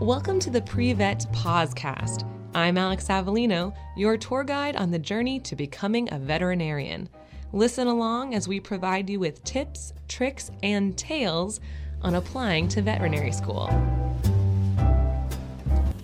Welcome to the Pre-Vet Podcast. I'm Alex Avellino, your tour guide on the journey to becoming a veterinarian. Listen along as we provide you with tips, tricks, and tales on applying to veterinary school.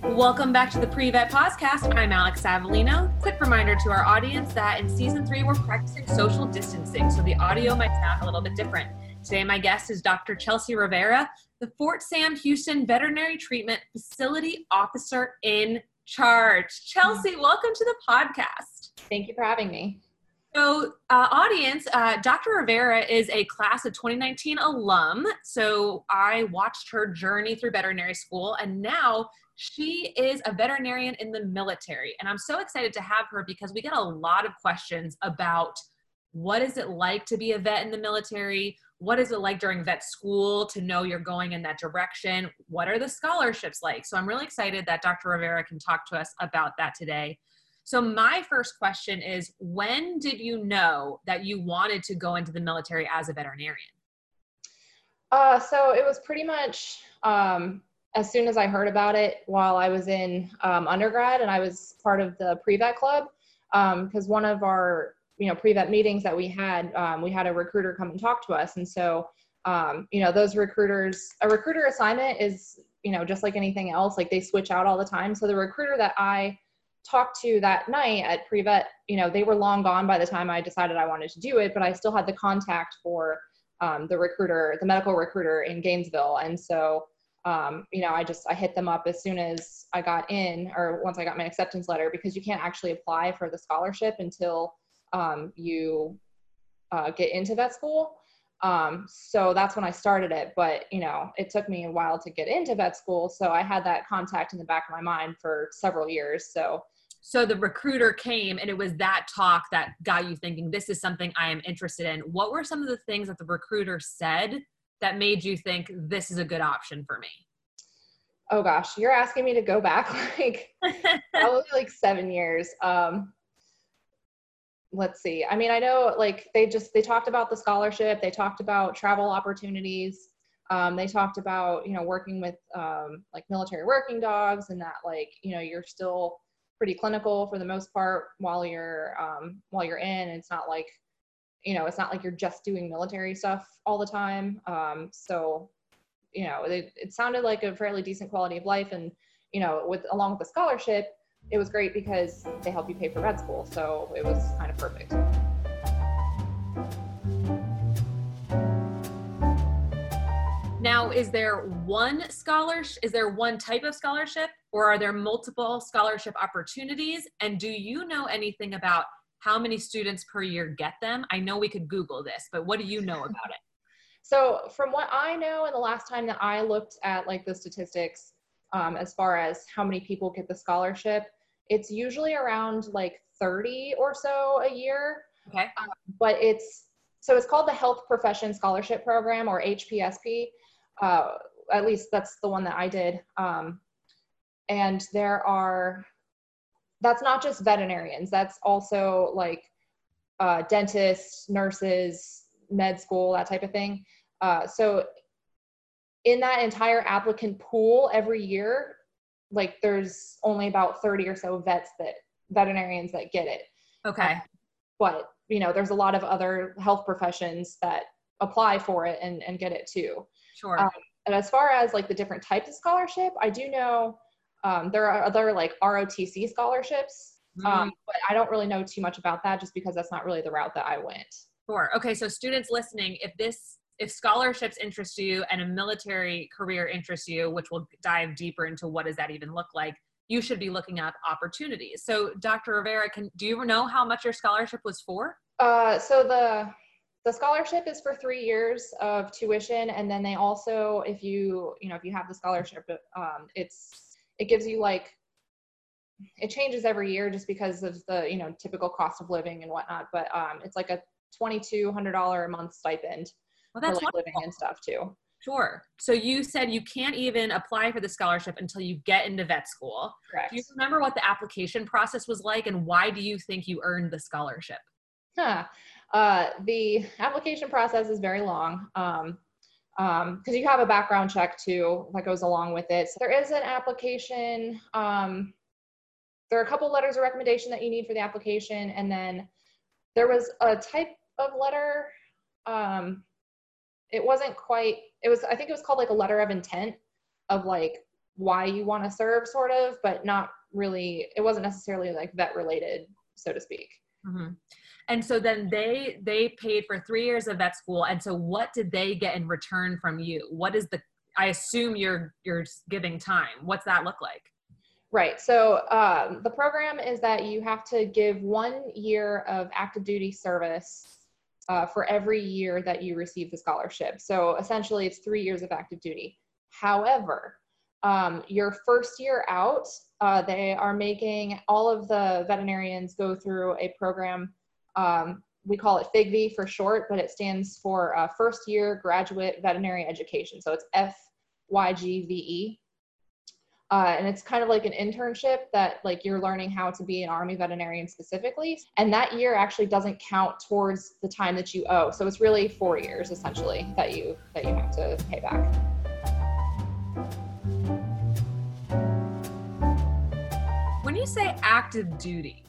Welcome back to the Pre-Vet Podcast. I'm Alex Avellino. Quick reminder to our audience that in season three, we're practicing social distancing, so the audio might sound a little bit different. Today, my guest is Dr. Chelsea Rivera, the Fort Sam Houston Veterinary Treatment Facility Officer in charge. Chelsea, welcome to the podcast. Thank you for having me. So, uh, audience, uh, Dr. Rivera is a class of 2019 alum. So, I watched her journey through veterinary school, and now she is a veterinarian in the military. And I'm so excited to have her because we get a lot of questions about what is it like to be a vet in the military? What is it like during vet school to know you're going in that direction? What are the scholarships like? So, I'm really excited that Dr. Rivera can talk to us about that today. So, my first question is when did you know that you wanted to go into the military as a veterinarian? Uh, so, it was pretty much um, as soon as I heard about it while I was in um, undergrad and I was part of the pre vet club. Because um, one of our you know pre vet meetings that we had, um, we had a recruiter come and talk to us. And so, um, you know, those recruiters, a recruiter assignment is, you know, just like anything else, like they switch out all the time. So, the recruiter that I talked to that night at pre-vet, you know, they were long gone by the time I decided I wanted to do it, but I still had the contact for um, the recruiter, the medical recruiter in Gainesville. And so, um, you know, I just, I hit them up as soon as I got in or once I got my acceptance letter because you can't actually apply for the scholarship until um, you uh, get into vet school. Um, so that's when I started it. But, you know, it took me a while to get into vet school. So I had that contact in the back of my mind for several years. So so the recruiter came and it was that talk that got you thinking this is something i am interested in what were some of the things that the recruiter said that made you think this is a good option for me oh gosh you're asking me to go back like probably like seven years um let's see i mean i know like they just they talked about the scholarship they talked about travel opportunities um, they talked about you know working with um, like military working dogs and that like you know you're still pretty clinical for the most part while you're um, while you're in. It's not like you know it's not like you're just doing military stuff all the time. Um, so you know it, it sounded like a fairly decent quality of life, and you know with along with the scholarship, it was great because they help you pay for vet school. So it was kind of perfect. Now, is there one scholarship? Is there one type of scholarship, or are there multiple scholarship opportunities? And do you know anything about how many students per year get them? I know we could Google this, but what do you know about it? So, from what I know, and the last time that I looked at like the statistics, um, as far as how many people get the scholarship, it's usually around like 30 or so a year. Okay. Um, but it's so it's called the Health Profession Scholarship Program or HPSP uh, at least that's the one that I did. Um, and there are, that's not just veterinarians, that's also like uh, dentists, nurses, med school, that type of thing. Uh, so in that entire applicant pool every year, like there's only about 30 or so vets that veterinarians that get it. Okay. but you know, there's a lot of other health professions that apply for it and, and get it too. Sure. Um, and as far as like the different types of scholarship, I do know um, there are other like ROTC scholarships, mm. um, but I don't really know too much about that just because that's not really the route that I went. Sure. Okay. So students listening, if this if scholarships interest you and a military career interests you, which we'll dive deeper into what does that even look like, you should be looking at opportunities. So, Dr. Rivera, can do you know how much your scholarship was for? Uh, so the the scholarship is for three years of tuition and then they also if you you know if you have the scholarship um, it's it gives you like it changes every year just because of the you know typical cost of living and whatnot but um, it's like a $2200 a month stipend well, that's for like living and stuff too Sure. So you said you can't even apply for the scholarship until you get into vet school. Correct. Do you remember what the application process was like and why do you think you earned the scholarship? Huh. Uh, the application process is very long. Um, because um, you have a background check too that goes along with it. So there is an application. Um, there are a couple letters of recommendation that you need for the application, and then there was a type of letter. Um, it wasn't quite. It was. I think it was called like a letter of intent of like why you want to serve, sort of, but not really. It wasn't necessarily like vet related, so to speak. Mm-hmm and so then they they paid for three years of vet school and so what did they get in return from you what is the i assume you're you're giving time what's that look like right so um, the program is that you have to give one year of active duty service uh, for every year that you receive the scholarship so essentially it's three years of active duty however um, your first year out uh, they are making all of the veterinarians go through a program um, we call it FYGVE for short, but it stands for uh, First Year Graduate Veterinary Education. So it's FYGVE. Uh, and it's kind of like an internship that like you're learning how to be an army veterinarian specifically and that year actually doesn't count towards the time that you owe so it's really four years essentially that you that you have to pay back when you say active duty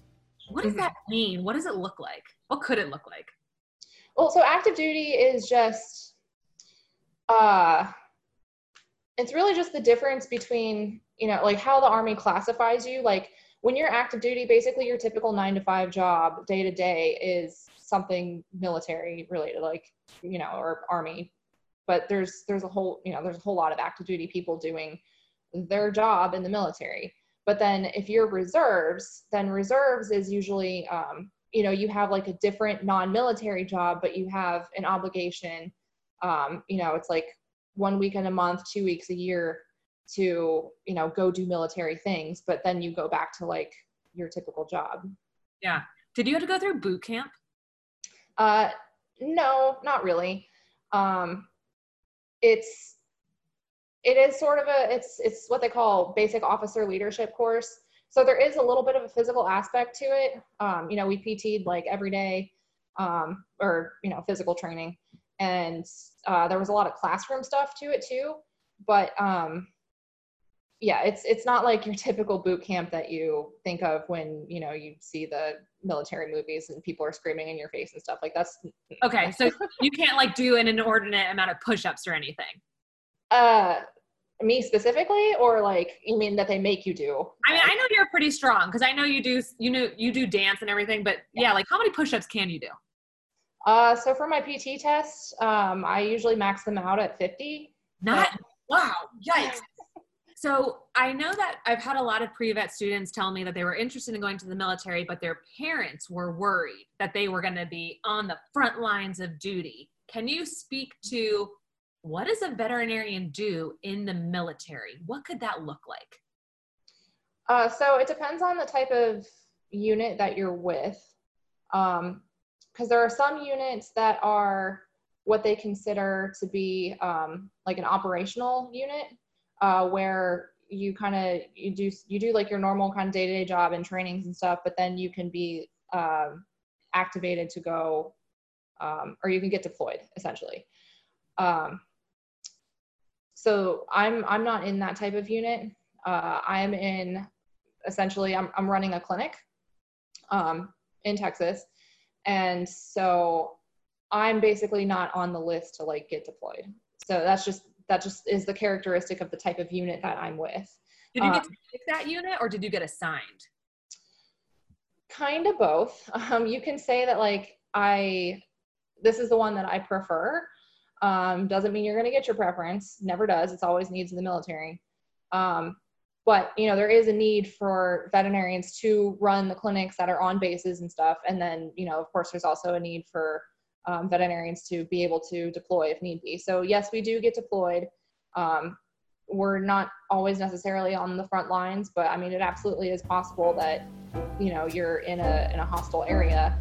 what does mm-hmm. that mean? What does it look like? What could it look like? Well, so active duty is just uh it's really just the difference between, you know, like how the army classifies you. Like when you're active duty, basically your typical 9 to 5 job day to day is something military related like, you know, or army. But there's there's a whole, you know, there's a whole lot of active duty people doing their job in the military. But then if you're reserves, then reserves is usually, um, you know, you have like a different non-military job, but you have an obligation. Um, you know, it's like one week in a month, two weeks a year to, you know, go do military things, but then you go back to like your typical job. Yeah. Did you have to go through boot camp? Uh, no, not really. Um, it's it is sort of a it's it's what they call basic officer leadership course so there is a little bit of a physical aspect to it um, you know we pt'd like every day um, or you know physical training and uh, there was a lot of classroom stuff to it too but um, yeah it's it's not like your typical boot camp that you think of when you know you see the military movies and people are screaming in your face and stuff like that's okay so you can't like do an inordinate amount of push-ups or anything uh, me specifically, or like you mean that they make you do? I mean, I know you're pretty strong because I know you do. You know, you do dance and everything. But yeah, yeah like how many push-ups can you do? Uh, so for my PT test, um, I usually max them out at 50. Not wow, yikes. So I know that I've had a lot of pre-vet students tell me that they were interested in going to the military, but their parents were worried that they were going to be on the front lines of duty. Can you speak to what does a veterinarian do in the military? What could that look like? Uh, so it depends on the type of unit that you're with. Because um, there are some units that are what they consider to be um, like an operational unit, uh, where you kind of you do you do like your normal kind of day-to-day job and trainings and stuff, but then you can be um, activated to go, um, or you can get deployed essentially. Um, so I'm I'm not in that type of unit. Uh, I'm in essentially I'm I'm running a clinic um, in Texas, and so I'm basically not on the list to like get deployed. So that's just that just is the characteristic of the type of unit that I'm with. Did you get um, to pick that unit or did you get assigned? Kind of both. Um, you can say that like I this is the one that I prefer. Um, doesn't mean you're going to get your preference. Never does. It's always needs of the military. Um, but you know there is a need for veterinarians to run the clinics that are on bases and stuff. And then you know of course there's also a need for um, veterinarians to be able to deploy if need be. So yes, we do get deployed. Um, we're not always necessarily on the front lines, but I mean it absolutely is possible that you know you're in a in a hostile area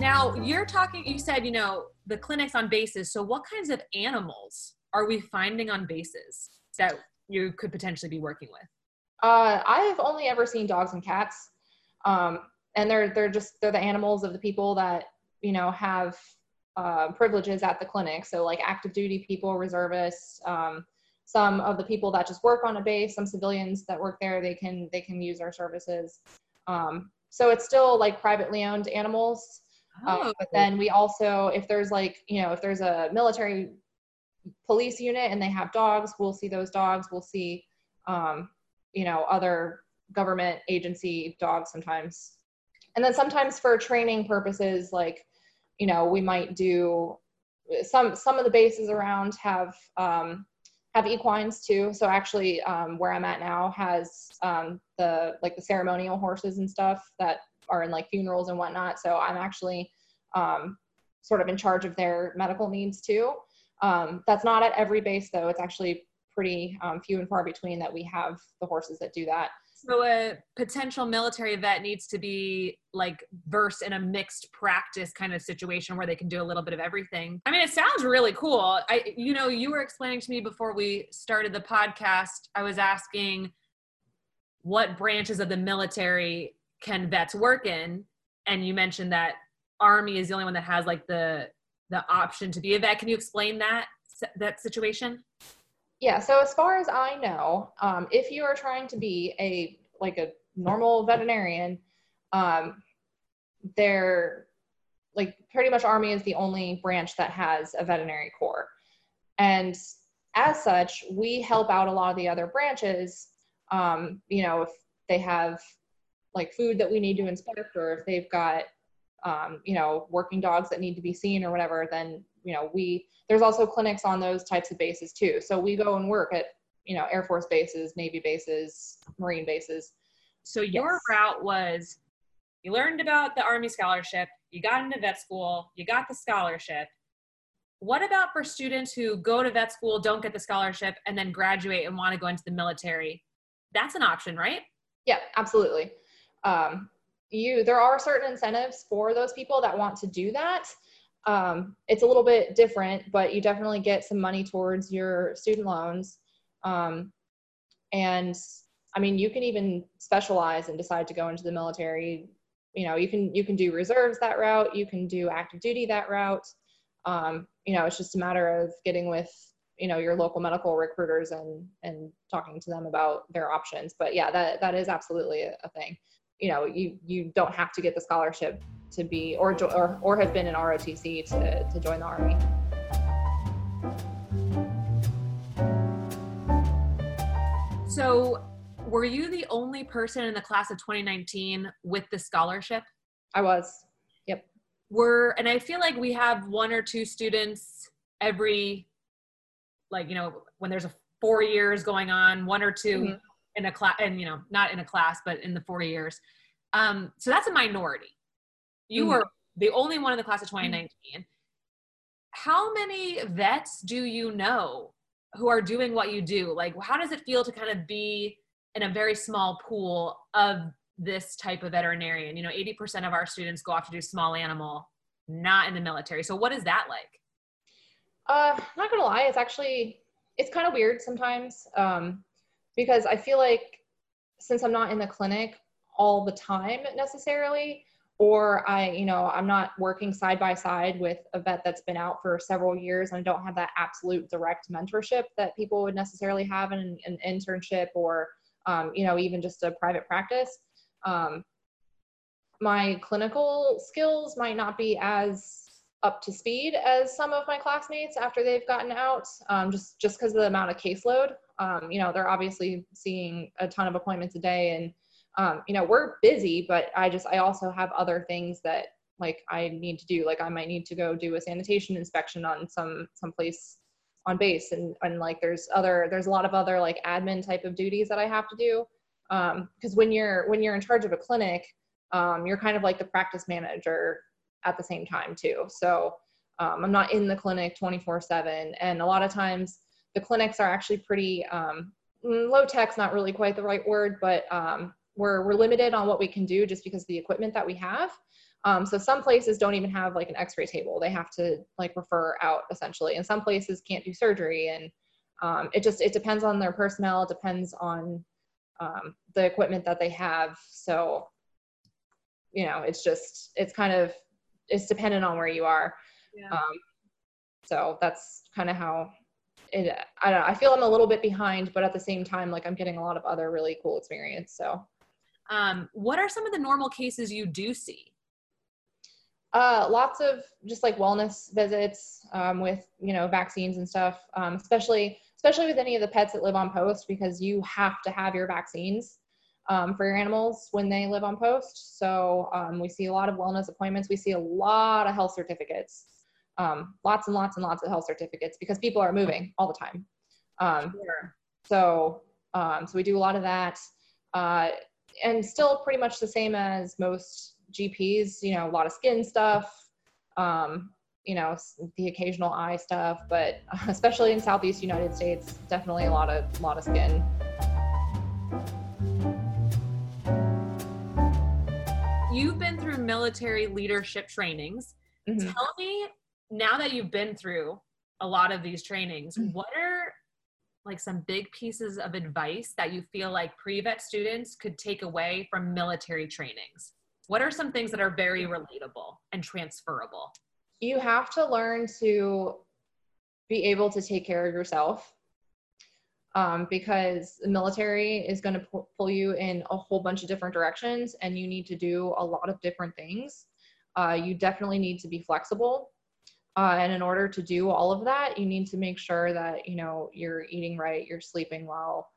Now you're talking. You said you know the clinics on bases. So what kinds of animals are we finding on bases that you could potentially be working with? Uh, I've only ever seen dogs and cats, um, and they're they're just they're the animals of the people that you know, have uh, privileges at the clinic. So like active duty people, reservists, um, some of the people that just work on a base, some civilians that work there, they can they can use our services. Um, so it's still like privately owned animals. Uh, oh. But then we also, if there's like, you know, if there's a military police unit and they have dogs, we'll see those dogs. We'll see, um, you know, other government agency dogs sometimes. And then sometimes for training purposes, like, you know, we might do some some of the bases around have um, have equines too. So actually, um, where I'm at now has um, the like the ceremonial horses and stuff that are in like funerals and whatnot. So I'm actually um, sort of in charge of their medical needs too. Um, that's not at every base though. It's actually pretty um, few and far between that we have the horses that do that. So a potential military vet needs to be like versed in a mixed practice kind of situation where they can do a little bit of everything. I mean, it sounds really cool. I, you know, you were explaining to me before we started the podcast. I was asking what branches of the military can vets work in, and you mentioned that Army is the only one that has like the the option to be a vet. Can you explain that that situation? Yeah, so as far as I know, um, if you are trying to be a like a normal veterinarian, um, they're like pretty much Army is the only branch that has a veterinary corps, and as such, we help out a lot of the other branches. Um, you know, if they have like food that we need to inspect, or if they've got um, you know working dogs that need to be seen or whatever, then you know we there's also clinics on those types of bases too. So we go and work at, you know, Air Force bases, Navy bases, Marine bases. So your yes. route was you learned about the Army scholarship, you got into vet school, you got the scholarship. What about for students who go to vet school, don't get the scholarship, and then graduate and want to go into the military? That's an option, right? Yeah, absolutely. Um, you there are certain incentives for those people that want to do that um, it's a little bit different, but you definitely get some money towards your student loans. Um, and I mean, you can even specialize and decide to go into the military. You know, you can you can do reserves that route. You can do active duty that route. Um, you know, it's just a matter of getting with you know your local medical recruiters and and talking to them about their options. But yeah, that that is absolutely a, a thing. You know, you you don't have to get the scholarship to be or or, or have been in ROTC to, to join the Army. So, were you the only person in the class of 2019 with the scholarship? I was. Yep. Were and I feel like we have one or two students every like, you know, when there's a 4 years going on, one or 2 mm-hmm. in a class and you know, not in a class but in the 4 years. Um so that's a minority. You mm-hmm. were the only one in the class of 2019. Mm-hmm. How many vets do you know who are doing what you do? Like, how does it feel to kind of be in a very small pool of this type of veterinarian? You know, 80% of our students go off to do small animal, not in the military. So, what is that like? Uh, not gonna lie, it's actually it's kind of weird sometimes um, because I feel like since I'm not in the clinic all the time necessarily, or I, you know, I'm not working side by side with a vet that's been out for several years and I don't have that absolute direct mentorship that people would necessarily have in an internship or, um, you know, even just a private practice. Um, my clinical skills might not be as up to speed as some of my classmates after they've gotten out, um, just just because of the amount of caseload. Um, you know, they're obviously seeing a ton of appointments a day and um, you know, we're busy, but I just, I also have other things that like I need to do. Like I might need to go do a sanitation inspection on some, some place on base. And, and like, there's other, there's a lot of other like admin type of duties that I have to do. Um, cause when you're, when you're in charge of a clinic, um, you're kind of like the practice manager at the same time too. So, um, I'm not in the clinic 24 seven. And a lot of times the clinics are actually pretty, um, low tech's not really quite the right word, but um, we're, we're limited on what we can do just because of the equipment that we have. Um, so some places don't even have like an x-ray table. They have to like refer out essentially. And some places can't do surgery. And um, it just, it depends on their personnel. It depends on um, the equipment that they have. So, you know, it's just, it's kind of, it's dependent on where you are. Yeah. Um, so that's kind of how it, I don't know. I feel I'm a little bit behind, but at the same time, like I'm getting a lot of other really cool experience. So, um, what are some of the normal cases you do see? uh, lots of just like wellness visits um, with you know vaccines and stuff, um, especially especially with any of the pets that live on post because you have to have your vaccines um, for your animals when they live on post. So um, we see a lot of wellness appointments. We see a lot of health certificates, um, lots and lots and lots of health certificates because people are moving all the time. Um, Sure. so um, so we do a lot of that, uh, and still pretty much the same as most GPs. You know, a lot of skin stuff. Um, you know, the occasional eye stuff, but especially in Southeast United States, definitely a lot of lot of skin. You've been through military leadership trainings. Mhm. Tell me now that you've been through a lot of these trainings, Mm. what are like some big pieces of advice that you feel like pre-vet students could take away from military trainings? What are some things that are very relatable and transferable? you have to learn to be able to take care of yourself um, because the military is going to pu- pull you in a whole bunch of different directions and you need to do a lot of different things uh, you definitely need to be flexible uh, and in order to do all of that you need to make sure that you know you're eating right you're sleeping well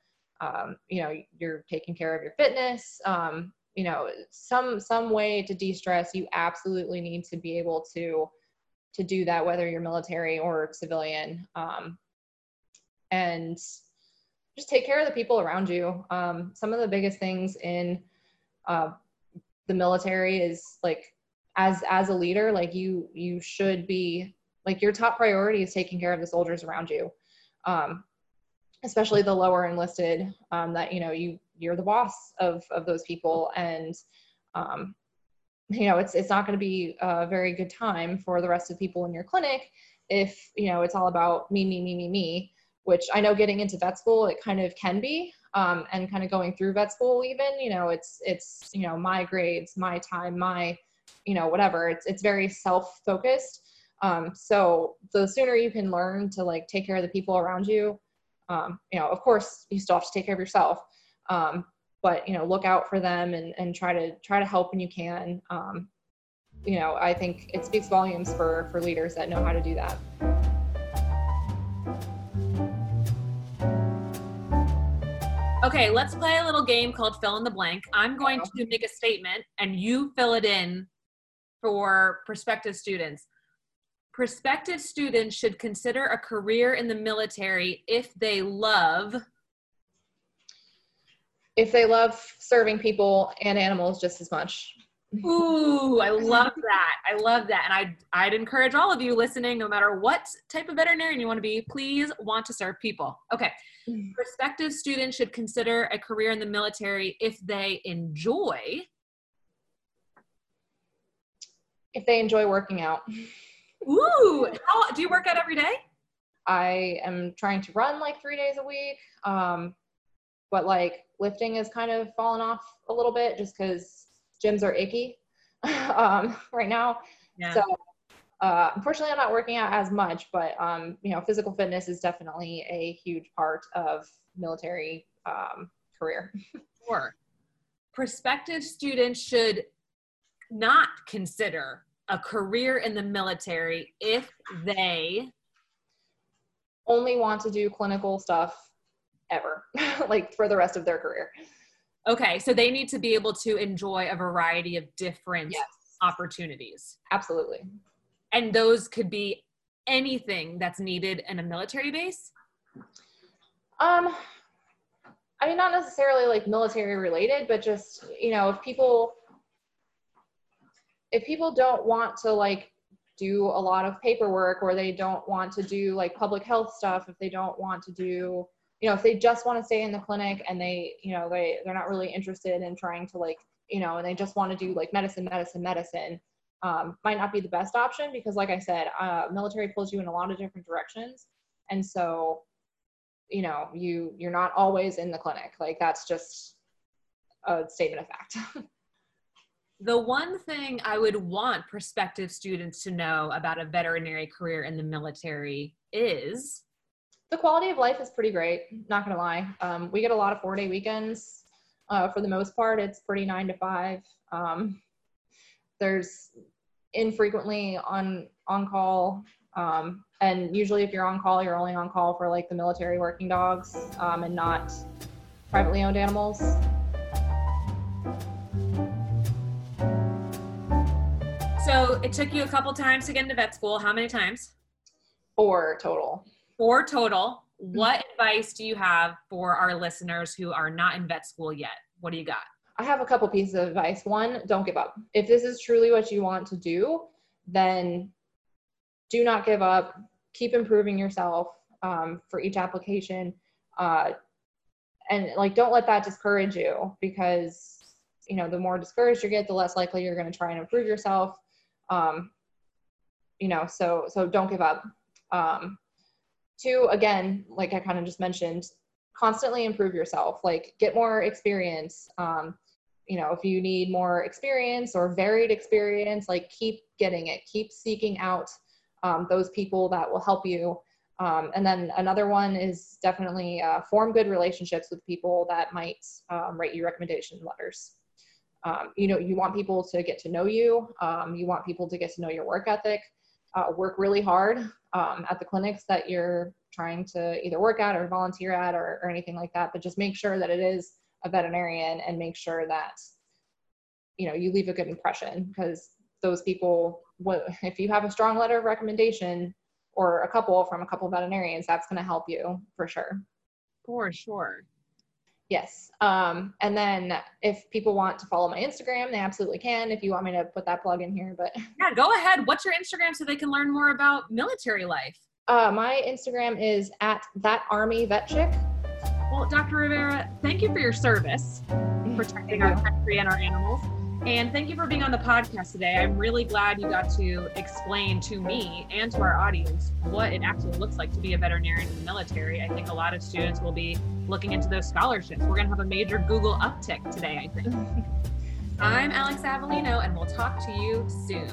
um, you know you're taking care of your fitness um, you know some some way to de-stress you absolutely need to be able to to do that, whether you're military or civilian. Um, and just take care of the people around you. Um, some of the biggest things in uh, the military is like, as as a leader, like you you should be like your top priority is taking care of the soldiers around you, um, especially the lower enlisted. Um, that you know you you're the boss of of those people and um, you know it's it's not going to be a very good time for the rest of the people in your clinic if you know it's all about me me me me me which i know getting into vet school it kind of can be um, and kind of going through vet school even you know it's it's you know my grades my time my you know whatever. It's it's very self focused um, so the sooner you can learn to like take care of the people around you um, you know of course you still have to take care of yourself. Um, but you know look out for them and, and try to try to help when you can. Um, you know i think it speaks volumes for for leaders that know how to do that. Okay, let's play a little game called fill in the blank. I'm going to make a statement and you fill it in for prospective students. Prospective students should consider a career in the military if they love. if they love serving people and animals just as much Ooh, I love that. I love that. And I'd, I'd encourage all of you listening, no matter what type of veterinarian you want to be, please want to serve people. Okay. Mm-hmm. Prospective students should consider a career in the military if they enjoy. If they enjoy working out Ooh, how, do you work out every day? i am trying to run like three days a week um, but like lifting has kind of fallen off a little bit just because gyms are icky um, right now Yeah. So, uh, unfortunately, I'm not working out as much, but um, you know, physical fitness is definitely a huge part of military um, career. Sure. Prospective students should not consider a career in the military if they Only want to do clinical stuff ever, like for the rest of their career. okay so they need to be able to enjoy a variety of different Yes, opportunities absolutely. and those could be anything that's needed in a military base Um, I mean, not necessarily like military related, but just you know, if people if people don't want to like do a lot of paperwork or they don't want to do like public health stuff, if they don't want to do you know, if they just want to stay in the clinic and they, you know, they they're not really interested in trying to like, you know, and they just want to do like medicine, medicine, medicine, um, might not be the best option because, like I said, uh, military pulls you in a lot of different directions, and so you know you you're not always in the clinic. Like that's just a statement of fact The one thing I would want prospective students to know about a veterinary career in the military is the quality of life is pretty great. Not gonna lie, um, we get a lot of four day weekends. Uh, for the most part, it's pretty nine to five. Um, there's infrequently on on call, um, and usually if you're on call, you're only on call for like the military working dogs um, and not privately owned animals. So it took you a couple times to get into vet school. How many times? Four total. Four total. What advice do you have for our listeners who are not in vet school yet? What do you got? I have a couple pieces of advice. One, don't give up. If this is truly what you want to do, then do not give up. Keep improving yourself um, for each application. Uh, and like, don't let that discourage you because, you know, the more discouraged you get, the less likely you're going to try and improve yourself. Um, you know, so, so don't give up. Um, two, again, like I kind of just mentioned, constantly improve yourself, like get more experience. Um, you know, if you need more experience or varied experience, like keep getting it, keep seeking out um, those people that will help you. Um, and then another one is definitely uh, form good relationships with people that might um, write you recommendation letters. Um, you know, you want people to get to know you. Um, you want people to get to know your work ethic. Uh, work really hard um, at the clinics that you're trying to either work at or volunteer at or, or anything like that. But just make sure that it is a veterinarian and make sure that you know you leave a good impression because those people if you have a strong letter of recommendation or a couple from a couple veterinarians that's going to help you for sure for sure yes um, and then if people want to follow my instagram they absolutely can if you want me to put that plug in here but yeah go ahead what's your instagram so they can learn more about military life uh, my instagram is at that army vet chick well, Dr. Rivera, thank you for your service, protecting our country and our animals. And thank you for being on the podcast today. I'm really glad you got to explain to me and to our audience what it actually looks like to be a veterinarian in the military. I think a lot of students will be looking into those scholarships. We're going to have a major Google uptick today, I think. I'm Alex Avellino, and we'll talk to you soon.